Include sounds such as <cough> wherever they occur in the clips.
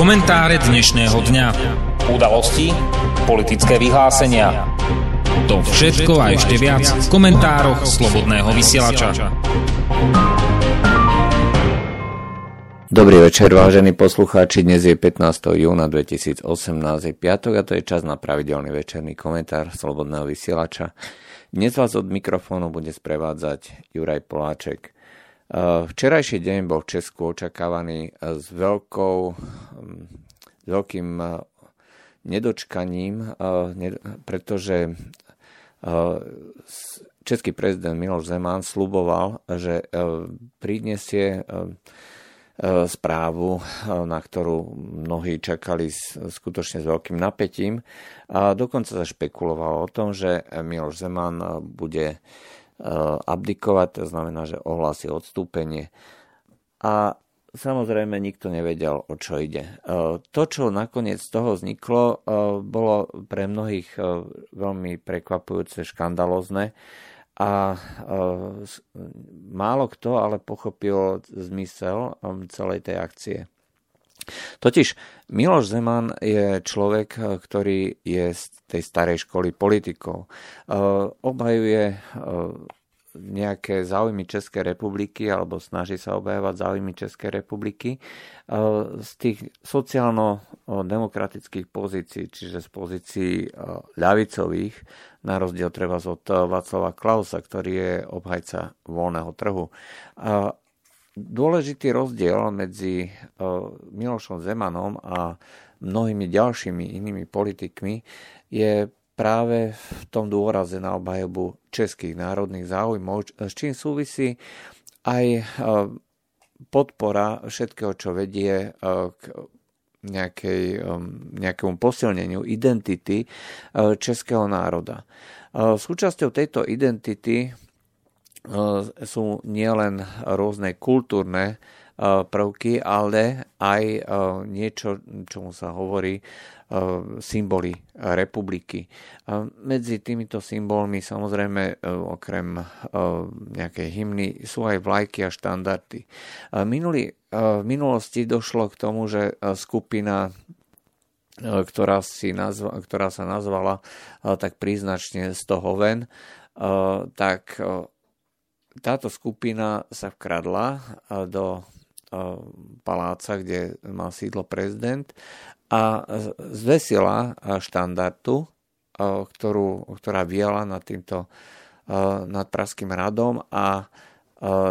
Komentáre dnešného dňa. Udalosti, politické vyhlásenia. To všetko a ešte viac v komentároch Slobodného vysielača. Dobrý večer, vážení poslucháči. Dnes je 15. júna 2018, je piatok a to je čas na pravidelný večerný komentár Slobodného vysielača. Dnes vás od mikrofónu bude sprevádzať Juraj Poláček. Včerajší deň bol v Česku očakávaný s, veľkou, s veľkým nedočkaním, pretože český prezident Miloš Zeman sluboval, že prinesie správu, na ktorú mnohí čakali skutočne s veľkým napätím. A dokonca sa špekulovalo o tom, že Miloš Zeman bude Eh, abdikovať, to znamená, že ohlási odstúpenie. A samozrejme nikto nevedel, o čo ide. Eh, to, čo nakoniec z toho vzniklo, eh, bolo pre mnohých veľmi prekvapujúce, škandalozne a málo kto ale pochopil zmysel celej tej akcie. Totiž Miloš Zeman je človek, ktorý je z tej starej školy politikov. E, obhajuje e, nejaké záujmy Českej republiky alebo snaží sa obhajovať záujmy Českej republiky z tých sociálno-demokratických pozícií, čiže z pozícií ľavicových, na rozdiel treba od Václava Klausa, ktorý je obhajca voľného trhu. Dôležitý rozdiel medzi e, Milošom Zemanom a mnohými ďalšími inými politikmi je práve v tom dôraze na obhajobu českých národných záujmov, s čím súvisí aj e, podpora všetkého, čo vedie e, k nejakej, nejakému posilneniu identity českého národa. Súčasťou tejto identity sú nielen rôzne kultúrne eh, prvky, ale aj eh, niečo, čomu sa hovorí symboly republiky. Medzi týmito symbolmi samozrejme okrem nejakej hymny sú aj vlajky a štandardy. Minulý, v minulosti došlo k tomu, že skupina ktorá, si nazva, ktorá sa nazvala tak príznačne z toho ven, tak táto skupina sa vkradla do paláca, kde mal sídlo prezident a zvesila štandardu, ktorú, ktorá viela nad týmto nad Praským radom a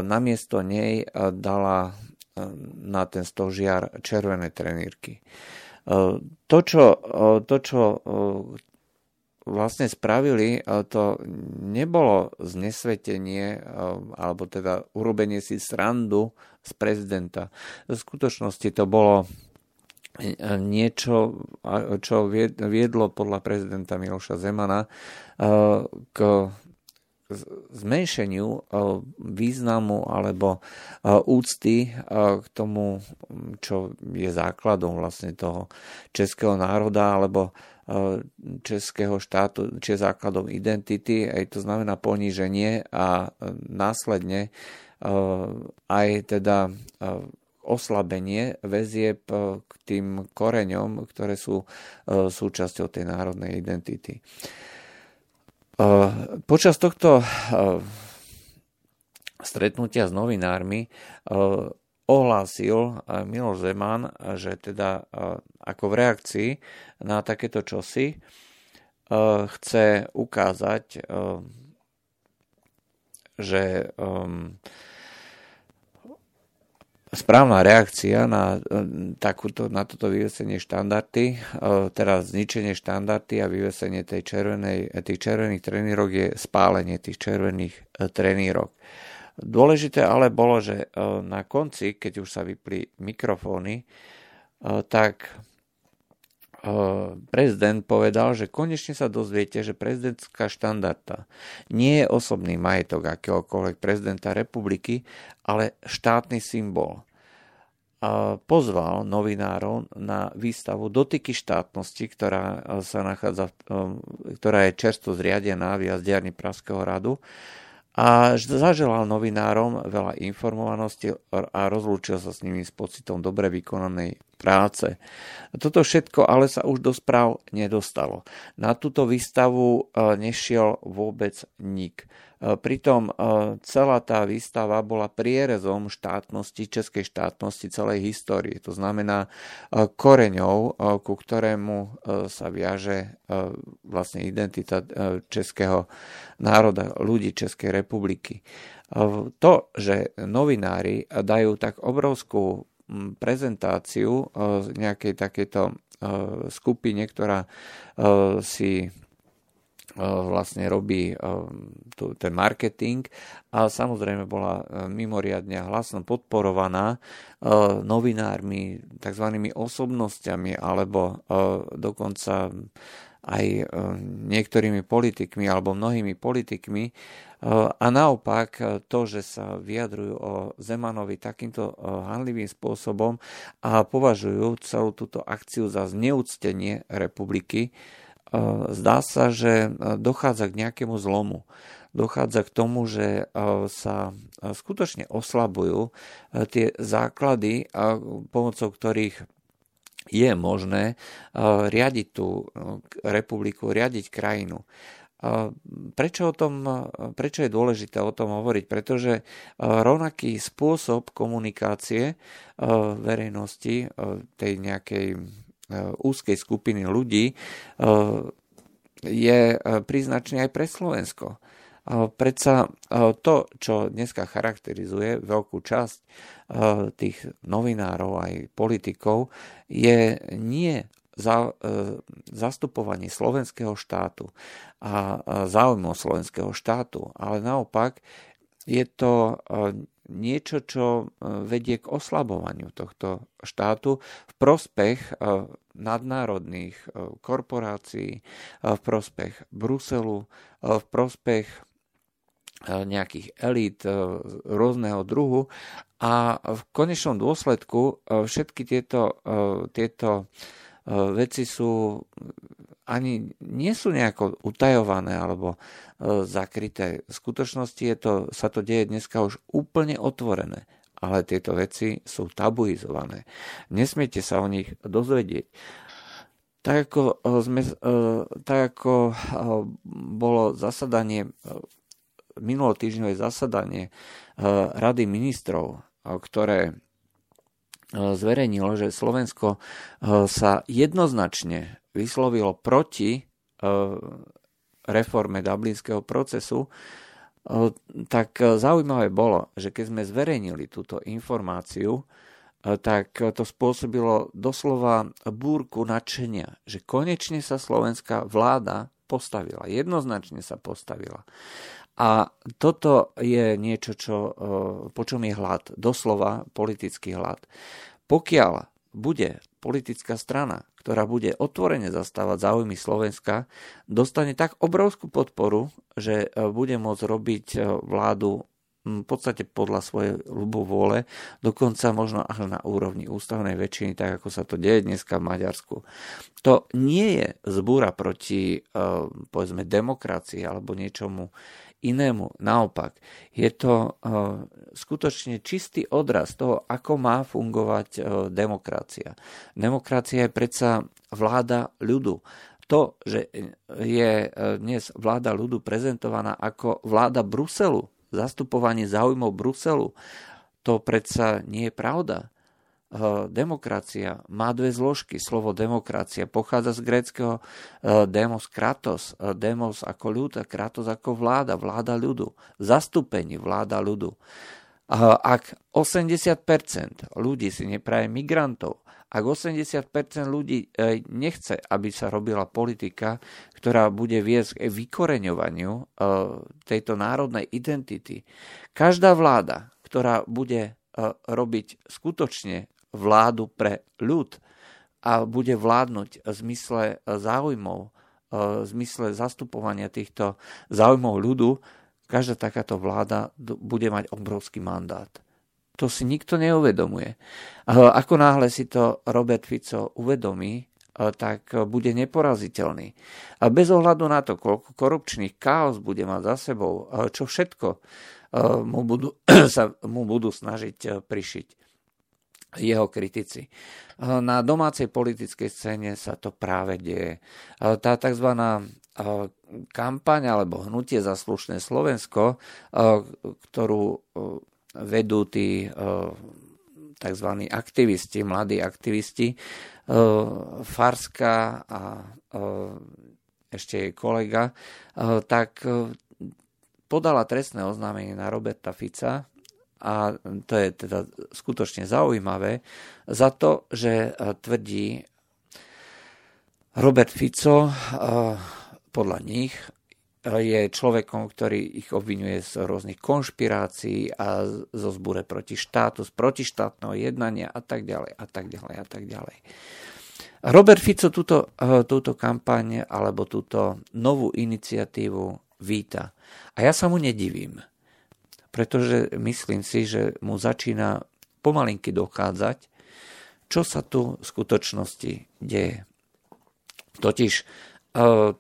namiesto nej dala na ten stožiar červené trenírky. To, čo, to, čo vlastne spravili, to nebolo znesvetenie alebo teda urobenie si srandu z prezidenta. V skutočnosti to bolo e, niečo, čo viedlo podľa prezidenta Miloša Zemana k zmenšeniu významu alebo úcty k tomu, čo je základom vlastne toho českého národa alebo českého štátu, či je základom identity, aj to znamená poníženie a následne aj teda oslabenie väzieb k tým koreňom, ktoré sú súčasťou tej národnej identity. Počas tohto stretnutia s novinármi ohlásil eh, Miloš Zeman, že teda eh, ako v reakcii na takéto čosi eh, chce ukázať, že správna reakcia na, takúto, na toto vyvesenie štandardy, teda zničenie štandardy a vyvesenie tej červenej, tých červených trenírok je spálenie tých červených trenírok. Dôležité ale bolo, že e, na konci, keď už sa vypli mikrofóny, e, tak e, prezident povedal, že konečne sa dozviete, že prezidentská štandarda nie je osobný majetok akéhokoľvek prezidenta republiky, ale štátny symbol. Pozval novinárov na výstavu Dotyky štátnosti, ktorá, sa nachádza, ktorá je čerstvo zriadená v jazdiarni Praského radu a zaželal novinárom veľa informovanosti a rozlúčil sa s nimi s pocitom dobre vykonanej práce. Toto všetko ale sa už do správ nedostalo. Na túto výstavu e, nešiel vôbec nik. E, pritom e, celá tá výstava bola prierezom štátnosti, českej štátnosti celej histórie. To znamená koreňov, ku ktorému sa viaže vlastne identita českého národa, ľudí Českej republiky. To, že novinári dajú tak obrovskú prezentáciu nejakej takejto skupine, ktorá si vlastne robí ten marketing a samozrejme bola mimoriadne hlasno podporovaná novinármi, tzv. osobnosťami alebo dokonca aj niektorými politikmi alebo mnohými politikmi, a naopak to, že sa vyjadrujú o Zemanovi takýmto hanlivým spôsobom a považujú celú túto akciu za zneúctenie republiky, zdá sa, že dochádza k nejakému zlomu. Dochádza k tomu, že sa skutočne oslabujú tie základy, pomocou ktorých je možné riadiť tú republiku, riadiť krajinu. Prečo, o tom, prečo je dôležité o tom hovoriť? Pretože rovnaký spôsob komunikácie verejnosti tej nejakej úzkej skupiny ľudí je príznačný aj pre Slovensko. Predsa to, čo dneska charakterizuje veľkú časť tých novinárov aj politikov, je nie za, e, zastupovanie slovenského štátu a záujmov slovenského štátu, ale naopak je to e, niečo, čo e, vedie k oslabovaniu tohto štátu v prospech nadnárodných korporácií, v prospech Bruselu, v prospech nejakých elít rôzneho druhu. A v konečnom dôsledku všetky tieto, tieto veci sú ani nie sú nejako utajované alebo e, zakryté. V skutočnosti je to, sa to deje dneska už úplne otvorené, ale tieto veci sú tabuizované. Nesmiete sa o nich dozvedieť. Tak ako, e, sme, tak ako bolo zasadanie, minulotýždňové zasadanie Rady ministrov, ktoré zverejnilo, že Slovensko e, sa jednoznačne vyslovilo proti e, reforme dublinského procesu, e, tak zaujímavé bolo, že keď sme zverejnili túto informáciu, tak to spôsobilo doslova búrku nadšenia, že konečne sa slovenská vláda postavila, jednoznačne sa postavila. A toto je niečo, čo, e, po čom je hlad, doslova politický hlad. Pokiaľ bude politická strana, ktorá bude otvorene zastávať záujmy Slovenska, dostane tak obrovskú podporu, že e, bude môcť robiť e, vládu v podstate podľa svojej ľubovôle, dokonca možno až na úrovni ústavnej väčšiny, tak ako sa to deje dneska v Maďarsku. To nie je zbúra proti, povedzme, demokracii alebo niečomu inému. Naopak, je to uh, skutočne čistý odraz toho, ako má fungovať uh, demokracia. Demokracia je predsa vláda ľudu. To, že je uh, dnes vláda ľudu prezentovaná ako vláda Bruselu, zastupovanie záujmov Bruselu, to predsa nie je pravda. Eh, demokracia má dve zložky. Slovo demokracia pochádza z gréckého eh, demos kratos, eh, demos ako ľud a kratos ako vláda, vláda ľudu, zastúpenie vláda ľudu. Ak 80% ľudí si nepraje migrantov, ak 80% ľudí nechce, aby sa robila politika, ktorá bude viesť k vykoreňovaniu tejto národnej identity, každá vláda, ktorá bude robiť skutočne vládu pre ľud a bude vládnuť v zmysle záujmov, e, v zmysle zastupovania týchto záujmov ľudu, každá takáto vláda bude mať obrovský mandát. To si nikto neuvedomuje. Ako náhle si to Robert Fico uvedomí, e, tak bude neporaziteľný. A bez ohľadu na to, koľko korupčných chaos bude mať za sebou, čo všetko mu budú, <clears throat> sa mu budú snažiť prišiť jeho kritici. Na domácej politickej scéne sa to práve deje. Tá tzv. kampaň alebo hnutie za slušné Slovensko, ktorú vedú tí tzv. aktivisti, mladí aktivisti, Farska a ešte jej kolega, tak podala trestné oznámenie na Roberta Fica a to je teda skutočne zaujímavé, za to, že tvrdí Robert Fico podľa nich je človekom, ktorý ich obvinuje z rôznych konšpirácií a zo zbure proti štátu, z protištátneho jednania a tak ďalej a tak ďalej a tak ďalej. Robert Fico túto, túto kampaň alebo túto novú iniciatívu víta. A ja sa mu nedivím, pretože myslím si, že mu začína pomalinky dochádzať, čo sa tu v skutočnosti deje. Totiž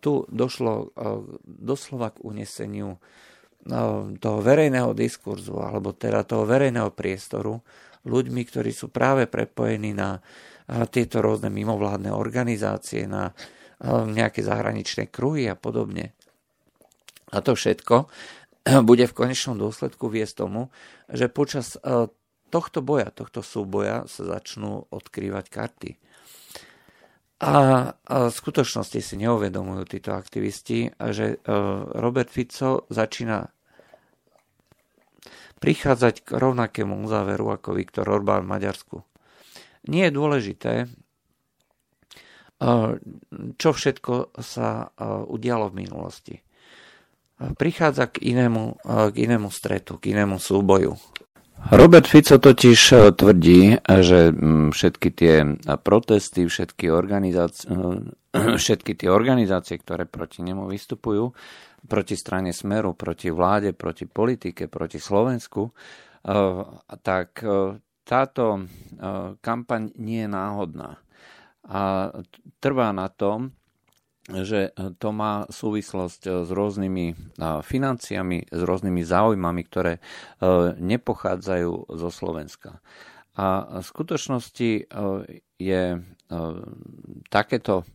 tu došlo doslova k uneseniu toho verejného diskurzu, alebo teda toho verejného priestoru ľuďmi, ktorí sú práve prepojení na tieto rôzne mimovládne organizácie, na nejaké zahraničné kruhy a podobne. A to všetko <clears throat> bude v konečnom dôsledku viesť tomu, že počas tohto boja, tohto súboja sa začnú odkrývať karty. A, v skutočnosti si neuvedomujú títo aktivisti, že e, Robert Fico začína prichádzať k rovnakému záveru ako Viktor Orbán v Maďarsku. Nie je dôležité, e, čo všetko sa e, udialo v minulosti. Prichádza k inému, k inému stretu, k inému súboju. Robert Fico totiž e, tvrdí, že všetky tie protesty, všetky organizácie, <clears throat> všetky tie organizácie, ktoré proti nemu vystupujú, proti strane Smeru, proti vláde, proti politike, proti Slovensku, e, tak e, táto kampaň nie je náhodná. A trvá na tom, že to má súvislosť eh, s rôznymi eh, financiami, s rôznymi záujmami, ktoré nepochádzajú zo Slovenska. A v skutočnosti je takéto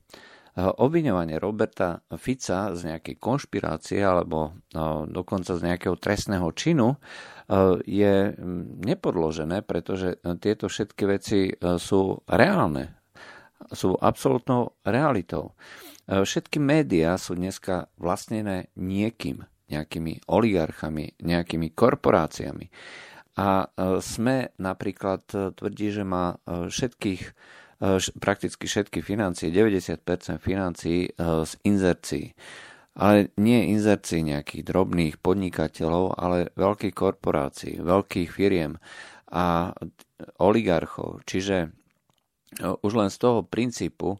obviňovanie Roberta Fica z nejakej konšpirácie alebo dokonca z nejakého trestného činu je nepodložené, pretože tieto všetky veci sú reálne, sú absolútnou realitou. E, všetky médiá sú dneska vlastnené niekým, nejakými oligarchami, nejakými korporáciami. A e, SME napríklad e, tvrdí, že má všetkých, prakticky všetky financie, 90% financií z inzercií. Ale nie inzercií nejakých drobných podnikateľov, ale veľkých korporácií, veľkých firiem a oligarchov. Čiže už len z toho princípu e,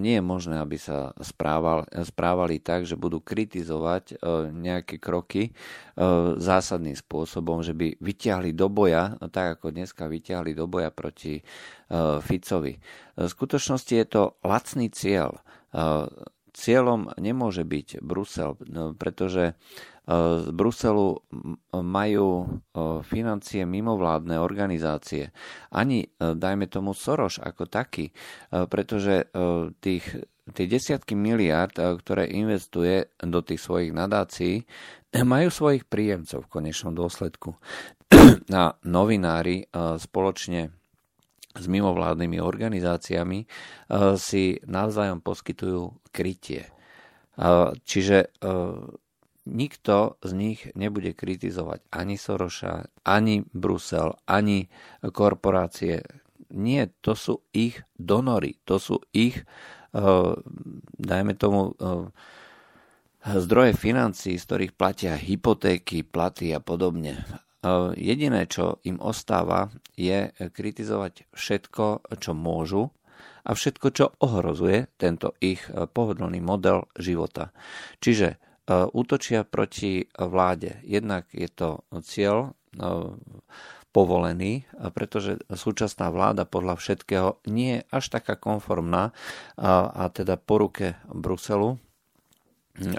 nie je možné, aby sa správal, správali tak, že budú kritizovať e, nejaké kroky e, zásadným spôsobom, že by vyťahli do boja, tak ako dneska vyťahli do boja proti Ficovi. V skutočnosti je to lacný cieľ. Cieľom nemôže byť Brusel, pretože z Bruselu majú financie mimovládne organizácie. Ani, dajme tomu, Soros ako taký, pretože tých, tie desiatky miliard, ktoré investuje do tých svojich nadácií, majú svojich príjemcov v konečnom dôsledku. <clears throat> A novinári spoločne s mimovládnymi organizáciami si navzájom poskytujú krytie. Čiže nikto z nich nebude kritizovať ani Soroša, ani Brusel, ani korporácie. Nie, to sú ich donory, to sú ich, uh, dajme tomu, uh, zdroje financí, z ktorých platia hypotéky, platy a podobne. Uh, jediné, čo im ostáva, je kritizovať všetko, čo môžu a všetko, čo ohrozuje tento ich pohodlný model života. Čiže útočia proti vláde. Jednak je to cieľ povolený, pretože súčasná vláda podľa všetkého nie je až taká konformná a, teda po ruke Bruselu,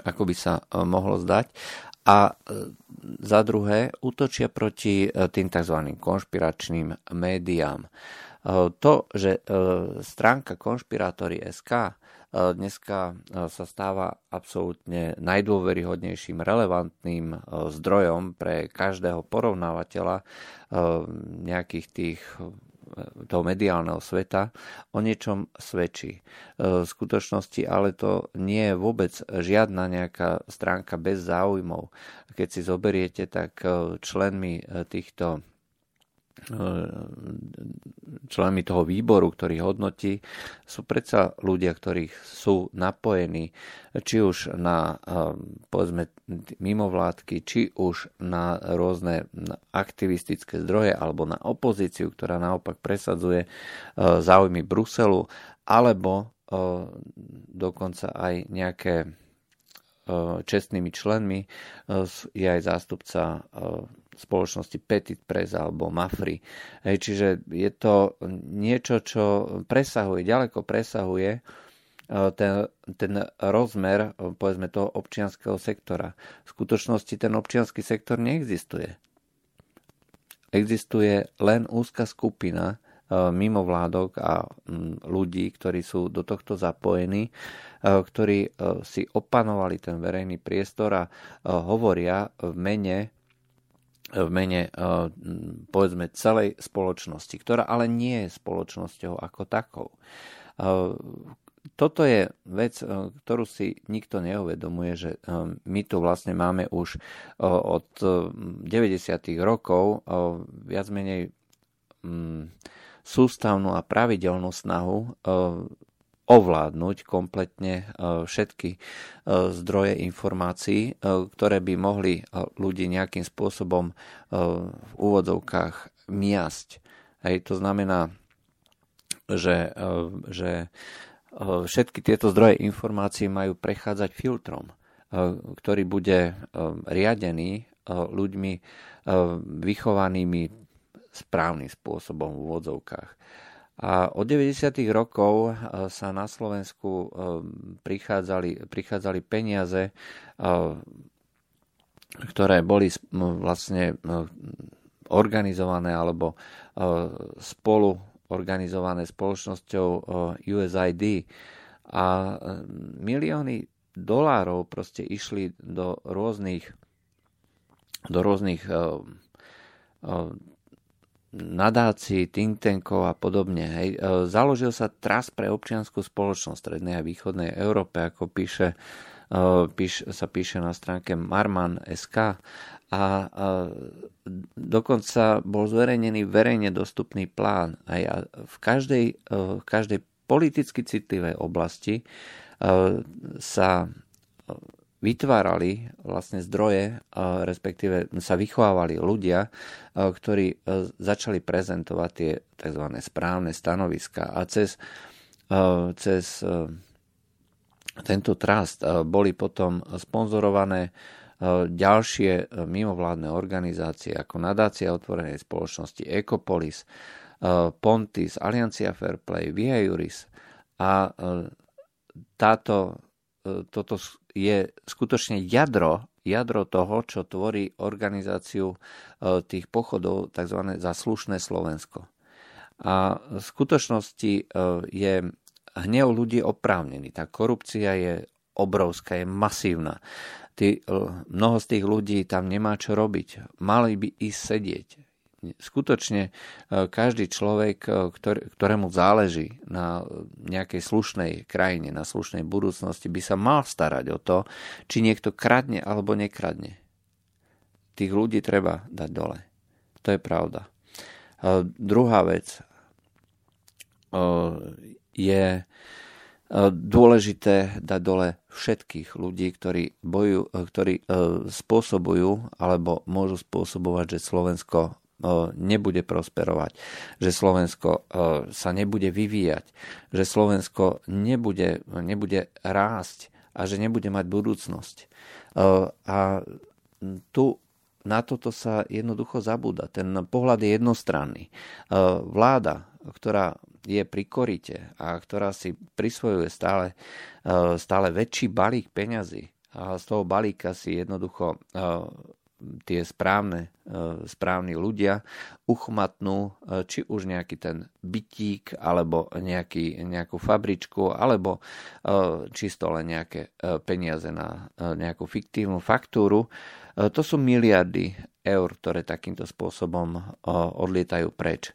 ako by sa mohlo zdať. A za druhé útočia proti tým tzv. konšpiračným médiám. To, že stránka konšpirátory.sk dneska sa stáva absolútne najdôveryhodnejším, relevantným zdrojom pre každého porovnávateľa nejakých tých toho mediálneho sveta o niečom svedčí. V skutočnosti ale to nie je vôbec žiadna nejaká stránka bez záujmov. Keď si zoberiete, tak členmi týchto členmi toho výboru, ktorý hodnotí, sú predsa ľudia, ktorí sú napojení či už na povedzme mimovládky, či už na rôzne aktivistické zdroje alebo na opozíciu, ktorá naopak presadzuje e, záujmy Bruselu, alebo e, dokonca aj nejaké e, čestnými členmi je aj zástupca spoločnosti Petit Press alebo Mafri. Hej, čiže je to niečo, čo presahuje, ďaleko presahuje e, ten, ten rozmer povedzme toho občianského sektora. V skutočnosti ten občianský sektor neexistuje. Existuje len úzka skupina e, mimovládok a ľudí, ktorí sú do tohto zapojení, e, ktorí si opanovali ten verejný priestor a hovoria v mene v mene eh, povedzme celej spoločnosti, ktorá ale nie je spoločnosťou ako takou. Eh, toto je vec, eh, ktorú si nikto neuvedomuje, že my tu vlastne máme už od 90. rokov viac menej mm, sústavnú a pravidelnú snahu ovládnuť kompletne e, všetky e, zdroje informácií, e, ktoré by mohli ľudí nejakým spôsobom v úvodzovkách miasť. Hej, to znamená, že, že všetky tieto zdroje informácií majú prechádzať filtrom, ktorý bude riadený ľuďmi vychovanými správnym spôsobom v úvodzovkách. A od 90. rokov e, sa na Slovensku e, prichádzali, prichádzali peniaze, e, ktoré boli vlastne organizované alebo spolu organizované spoločnosťou USID a milióny dolárov proste išli do rôznych do rôznych nadácií, think tankov a podobne. Hej. E, založil sa Tras pre občianskú spoločnosť Strednej a Východnej Európe, ako píše, e, píš, sa píše na stránke Marman.sk a e, dokonca bol zverejnený verejne dostupný plán. Aj v každej, v každej politicky citlivej oblasti sa vytvárali vlastne zdroje, respektíve sa vychovávali ľudia, ktorí e, začali prezentovať tie tzv. správne stanoviska a cez, e, cez e, tento trust boli potom sponzorované ďalšie mimovládne organizácie ako Nadácia otvorenej spoločnosti Ecopolis, Pontis, Aliancia Fairplay, Via Juris a táto, toto je skutočne jadro, jadro toho, čo tvorí organizáciu e, tých pochodov tzv. za slušné Slovensko. A v skutočnosti e, je hnev ľudí oprávnený. Tá korupcia je obrovská, je masívna. Tí, e, mnoho z tých ľudí tam nemá čo robiť. Mali by ísť sedieť skutočne e, každý človek, e, ktorému záleží na nejakej slušnej krajine, na slušnej budúcnosti, by sa mal starať o to, či niekto kradne alebo nekradne. Tých ľudí treba dať dole. To je pravda. E, druhá vec je dôležité dať dole všetkých ľudí, ktorí, boju, ktorí spôsobujú alebo môžu spôsobovať, že Slovensko nebude prosperovať, že Slovensko sa nebude vyvíjať, že Slovensko nebude, nebude rásť a že nebude mať budúcnosť. A tu na toto sa jednoducho zabúda. Ten pohľad je jednostranný. Vláda, ktorá je pri korite a ktorá si prisvojuje stále, stále väčší balík peňazí a z toho balíka si jednoducho tie správne, správni ľudia uchmatnú či už nejaký ten bytík alebo nejaký, nejakú fabričku alebo čisto len nejaké peniaze na nejakú fiktívnu faktúru. To sú miliardy eur, ktoré takýmto spôsobom odlietajú preč.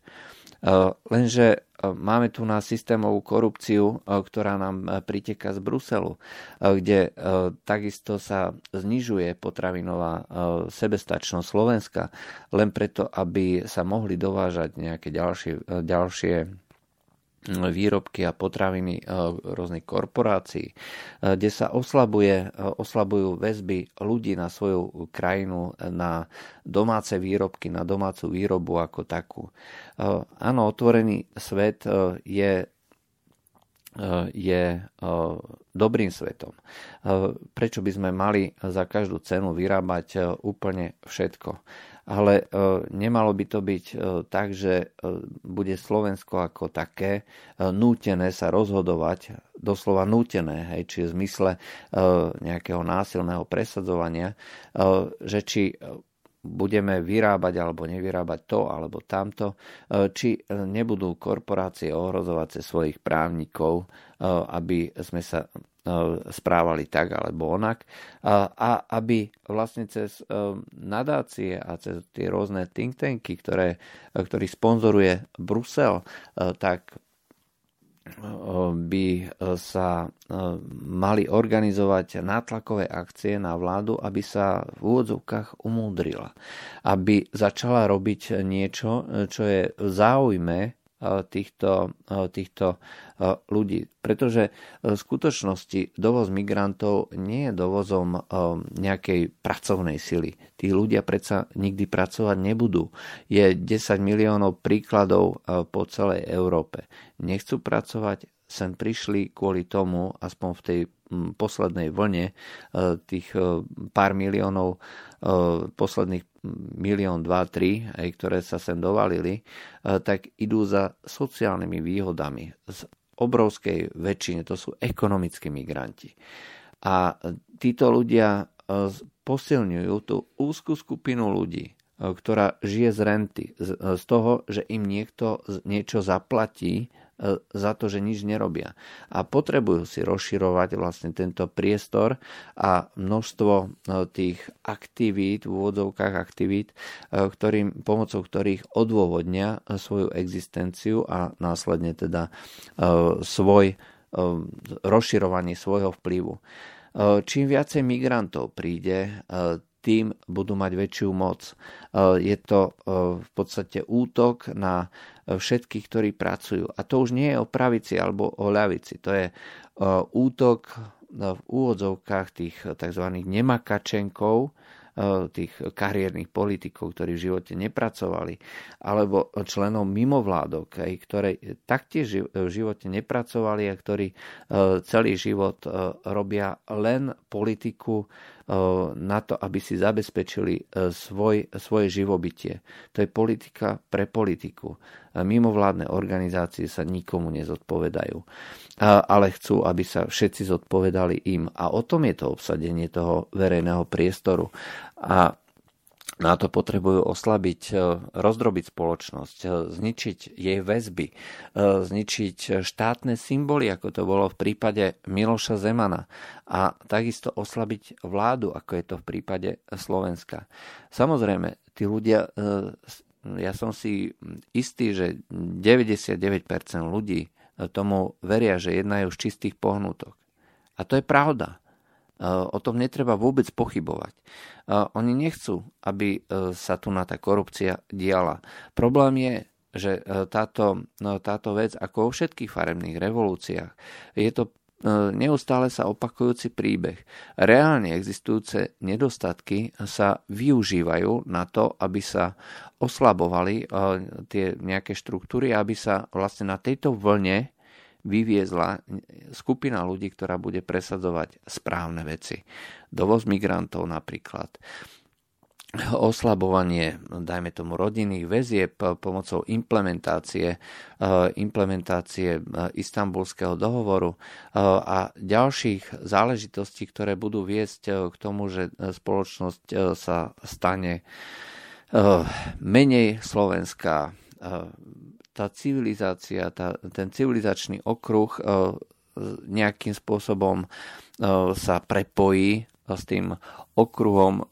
Lenže máme tu na systémovú korupciu, ktorá nám priteka z Bruselu, kde takisto sa znižuje potravinová sebestačnosť Slovenska len preto, aby sa mohli dovážať nejaké ďalšie, ďalšie výrobky a potraviny e, rôznych korporácií, e, kde sa oslabuje, e, oslabujú väzby ľudí na svoju krajinu, na domáce výrobky, na domácu výrobu ako takú. Áno, otvorený svet je je dobrým svetom. Prečo by sme mali za každú cenu vyrábať úplne všetko? Ale e, nemalo by to byť e, tak, že e, bude Slovensko ako také nútené sa rozhodovať, doslova nútené, hej, či v zmysle nejakého násilného presadzovania, že či budeme vyrábať alebo nevyrábať to alebo tamto, či nebudú korporácie ohrozovať cez svojich právnikov, aby sme sa správali tak alebo onak a aby vlastne cez e, nadácie a cez tie rôzne think tanky, ktoré, ktorý sponzoruje Brusel, e, tak by sa mali organizovať nátlakové akcie na vládu, aby sa v úvodzovkách umúdrila. Aby začala robiť niečo, čo je v záujme týchto, týchto ľudí. Pretože v skutočnosti dovoz migrantov nie je dovozom nejakej pracovnej sily. Tí ľudia predsa nikdy pracovať nebudú. Je 10 miliónov príkladov po celej Európe. Nechcú pracovať, sem prišli kvôli tomu, aspoň v tej poslednej vlne tých pár miliónov posledných milión, dva, tri, aj ktoré sa sem dovalili, tak idú za sociálnymi výhodami. Z obrovskej väčšine to sú ekonomickí migranti. A títo ľudia posilňujú tú úzkú skupinu ľudí, ktorá žije z renty, z toho, že im niekto niečo zaplatí E, za to, že nič nerobia. A potrebujú si rozširovať vlastne tento priestor a množstvo e, tých aktivít, v úvodzovkách aktivít, e, ktorým, pomocou ktorých odôvodnia svoju existenciu a následne teda svoj rozširovanie svojho vplyvu. Čím viacej migrantov príde, tým budú mať väčšiu moc. E, je to e, v podstate útok na všetkých, ktorí pracujú. A to už nie je o pravici alebo o ľavici. To je e, útok v úvodzovkách tých tzv. nemakačenkov, tých kariérnych politikov, ktorí v živote nepracovali, alebo členov mimovládok, ktoré taktiež v živote nepracovali a ktorí celý život robia len politiku na to, aby si zabezpečili svoj, svoje živobytie. To je politika pre politiku. Mimovládne organizácie sa nikomu nezodpovedajú, ale chcú, aby sa všetci zodpovedali im. A o tom je to obsadenie toho verejného priestoru. A na to potrebujú oslabiť, e, rozdrobiť spoločnosť, e, zničiť jej väzby, e, zničiť štátne symboly, ako to bolo v prípade Miloša Zemana a takisto oslabiť vládu, ako je to v prípade Slovenska. Samozrejme, tí ľudia, ja som si istý, že 99% ľudí tomu veria, že jednajú z čistých pohnutok. A to je pravda. O tom netreba vôbec pochybovať. Oni nechcú, aby e, sa tu na tá korupcia diala. Problém je, že táto, no, táto vec, ako vo všetkých farebných revolúciách, je to neustále sa opakujúci príbeh. Reálne existujúce nedostatky sa využívajú na to, aby sa oslabovali tie nejaké štruktúry, aby sa vlastne na tejto vlne vyviezla skupina ľudí, ktorá bude presadzovať správne veci. Dovoz migrantov napríklad. oslabovanie, dajme tomu, rodinných väzieb pomocou implementácie, implementácie istambulského dohovoru a ďalších záležitostí, ktoré budú viesť k tomu, že spoločnosť sa stane menej slovenská. Tá civilizácia, tá, ten civilizačný okruh nejakým spôsobom sa prepojí s tým okruhom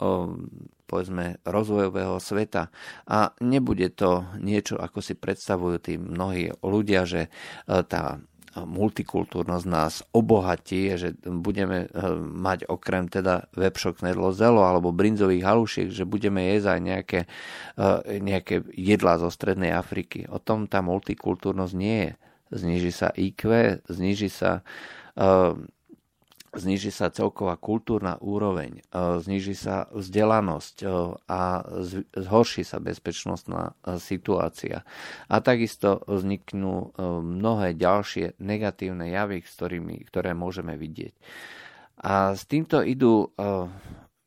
povedzme rozvojového sveta. A nebude to niečo, ako si predstavujú tí mnohí ľudia, že e, tá multikultúrnosť nás obohatí, že budeme e, mať okrem teda vepšok nedlo zelo alebo brinzových halušiek, že budeme jesť aj nejaké, e, nejaké jedlá zo Strednej Afriky. O tom tá multikultúrnosť nie je. Zniží sa IQ, zniží sa zniží sa celková kultúrna úroveň, e, zniží sa vzdelanosť e, a zhorší sa bezpečnostná e, situácia. A takisto vzniknú mnohé ďalšie negatívne javy, ktorými, ktoré môžeme vidieť. A s týmto idú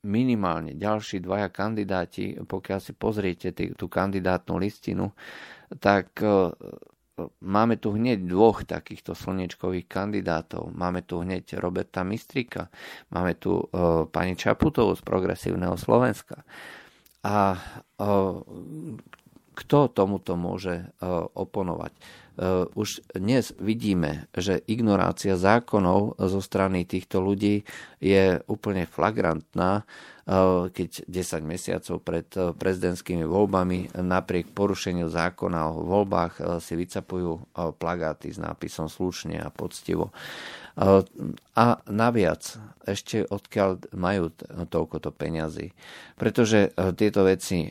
minimálne ďalší dvaja kandidáti, pokiaľ si pozriete tú kandidátnu listinu, tak máme tu hneď dvoch takýchto slnečkových kandidátov. Máme tu hneď Roberta Mistrika, máme tu uh, pani Čaputovú z Progresívneho Slovenska. A uh, kto tomuto môže uh, oponovať? Uh, už dnes vidíme, že ignorácia zákonov zo strany týchto ľudí je úplne flagrantná keď 10 mesiacov pred eh, prezidentskými voľbami napriek porušeniu zákona o voľbách eh, si vycapujú plagáty s nápisom slušne a poctivo. A naviac, ešte odkiaľ majú toľkoto peňazí. Pretože tieto veci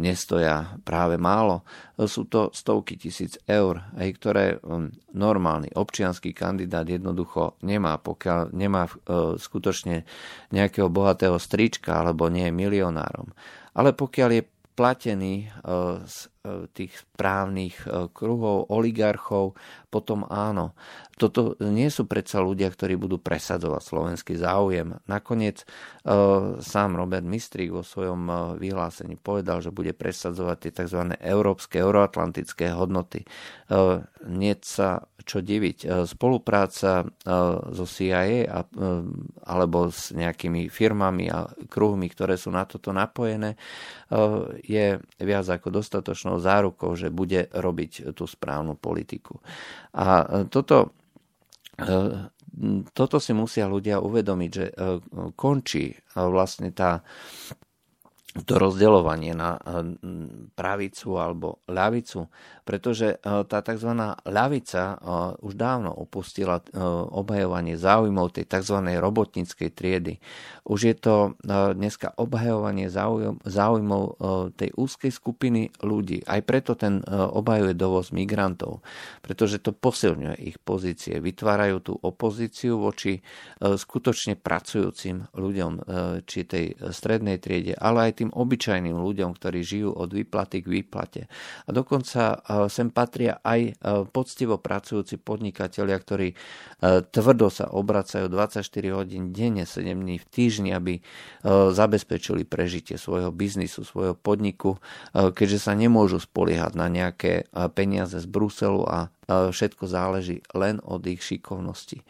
nestoja práve málo. Sú to stovky tisíc eur, ktoré hm, normálny občianský kandidát jednoducho nemá, pokiaľ nemá skutočne nejakého bohatého strička alebo nie je milionárom. Ale pokiaľ je platený z tých správnych kruhov, oligarchov, potom áno. Toto nie sú predsa ľudia, ktorí budú presadzovať slovenský záujem. Nakoniec e, sám Robert Mistrík vo svojom e, vyhlásení povedal, že bude presadzovať tie tzv. európske, euroatlantické hodnoty. E, nie sa čo diviť. Spolupráca so CIA alebo s nejakými firmami a kruhmi, ktoré sú na toto napojené, je viac ako dostatočnou zárukou, že bude robiť tú správnu politiku. A toto toto si musia ľudia uvedomiť, že končí vlastne tá to rozdeľovanie na pravicu alebo ľavicu pretože e, tá tzv. ľavica e, už dávno opustila obhajovanie záujmov tej tzv. robotníckej triedy. Už je to dneska obhajovanie záujmov tej úzkej skupiny ľudí. Aj preto ten obhajuje dovoz migrantov, pretože to posilňuje ich pozície. Vytvárajú tú opozíciu voči skutočne pracujúcim ľuďom, či tej strednej triede, ale aj tým obyčajným ľuďom, ktorí žijú od výplaty k výplate. A dokonca sem patria aj e, poctivo pracujúci podnikatelia, ktorí e, tvrdo sa obracajú 24 hodín denne, 7 dní v týždni, aby e, zabezpečili prežitie svojho biznisu, svojho podniku, keďže sa nemôžu spoliehať na nejaké peniaze z Bruselu a všetko záleží len od ich šikovnosti.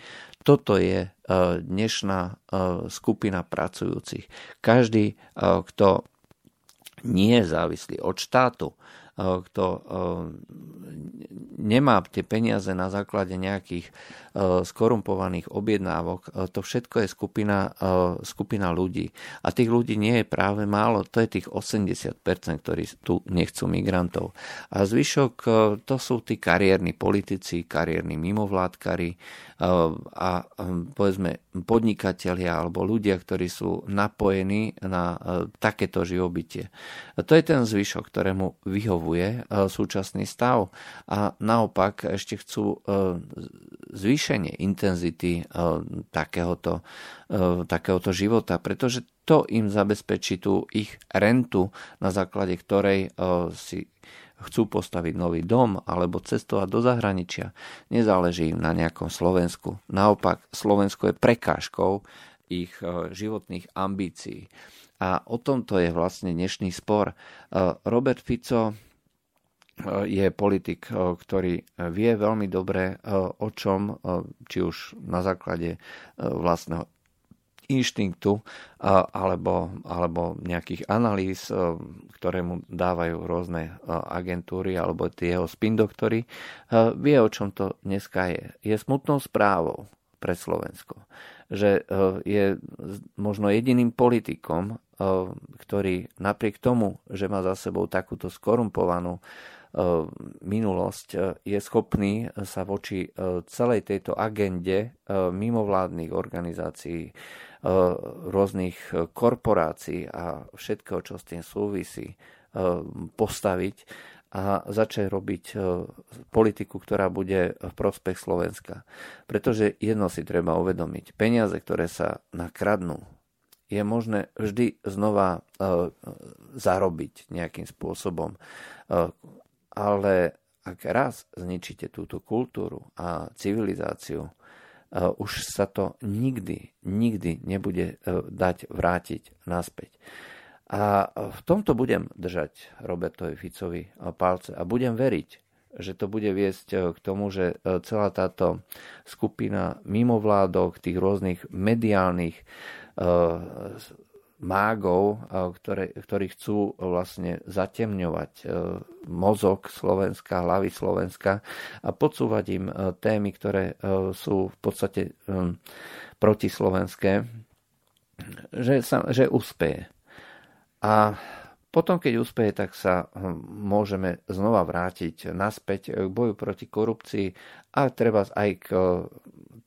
Toto je dnešná skupina pracujúcich. Každý, kto nie je závislý od štátu, kto nemá tie peniaze na základe nejakých skorumpovaných objednávok, to všetko je skupina, skupina ľudí. A tých ľudí nie je práve málo, to je tých 80%, ktorí tu nechcú migrantov. A zvyšok to sú tí kariérni politici, kariérni mimovládkari a povedzme podnikatelia alebo ľudia, ktorí sú napojení na takéto živobytie. To je ten zvyšok, ktorému vyhovuje e, súčasný stav a naopak ešte chcú e, zvýšenie intenzity e, takéhoto, takéhoto života, pretože to im zabezpečí tú ich rentu, na základe ktorej si chcú postaviť nový dom alebo cestovať do zahraničia. Nezáleží im na nejakom Slovensku. Naopak, Slovensko je prekážkou ich životných ambícií. A o tomto je vlastne dnešný spor. Robert Fico je politik, ktorý vie veľmi dobre o čom, či už na základe vlastného inštinktu alebo, alebo nejakých analýz, ktoré mu dávajú rôzne agentúry alebo tie jeho spin doktory, vie, o čom to dneska je. Je smutnou správou pre Slovensko, že je možno jediným politikom, ktorý napriek tomu, že má za sebou takúto skorumpovanú minulosť, je schopný sa voči celej tejto agende mimovládnych organizácií, rôznych eh, korporácií a všetkého, čo s tým súvisí, eh, postaviť a začať robiť politiku, ktorá bude v prospech Slovenska. Pretože jedno si treba uvedomiť. Peniaze, ktoré sa nakradnú, je možné vždy znova zarobiť nejakým spôsobom. Ale ak raz zničíte túto kultúru a civilizáciu, už sa to nikdy, nikdy nebude e, dať vrátiť naspäť. A v tomto budem držať Robertovi Ficovi palce a budem veriť, že to bude viesť k tomu, že celá táto skupina mimovládok, tých rôznych mediálnych mágov, ktoré, ktorí chcú vlastne zatemňovať e, mozog Slovenska, hlavy Slovenska a podsúvať im e, témy, ktoré sú v podstate protislovenské, že, sa, že uspeje. A potom, keď uspeje, tak sa hm, môžeme znova vrátiť naspäť k boju proti korupcii a treba aj k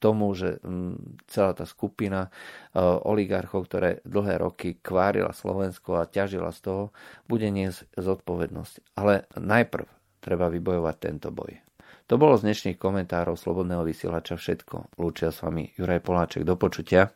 tomu, že hm, celá tá skupina eh, oligarchov, ktoré dlhé roky kvárila Slovensko a ťažila z toho, bude niesť zodpovednosť. Ale najprv treba vybojovať tento boj. To bolo z dnešných komentárov Slobodného vysielača všetko. Lúčia s vami Juraj Poláček. Do počutia.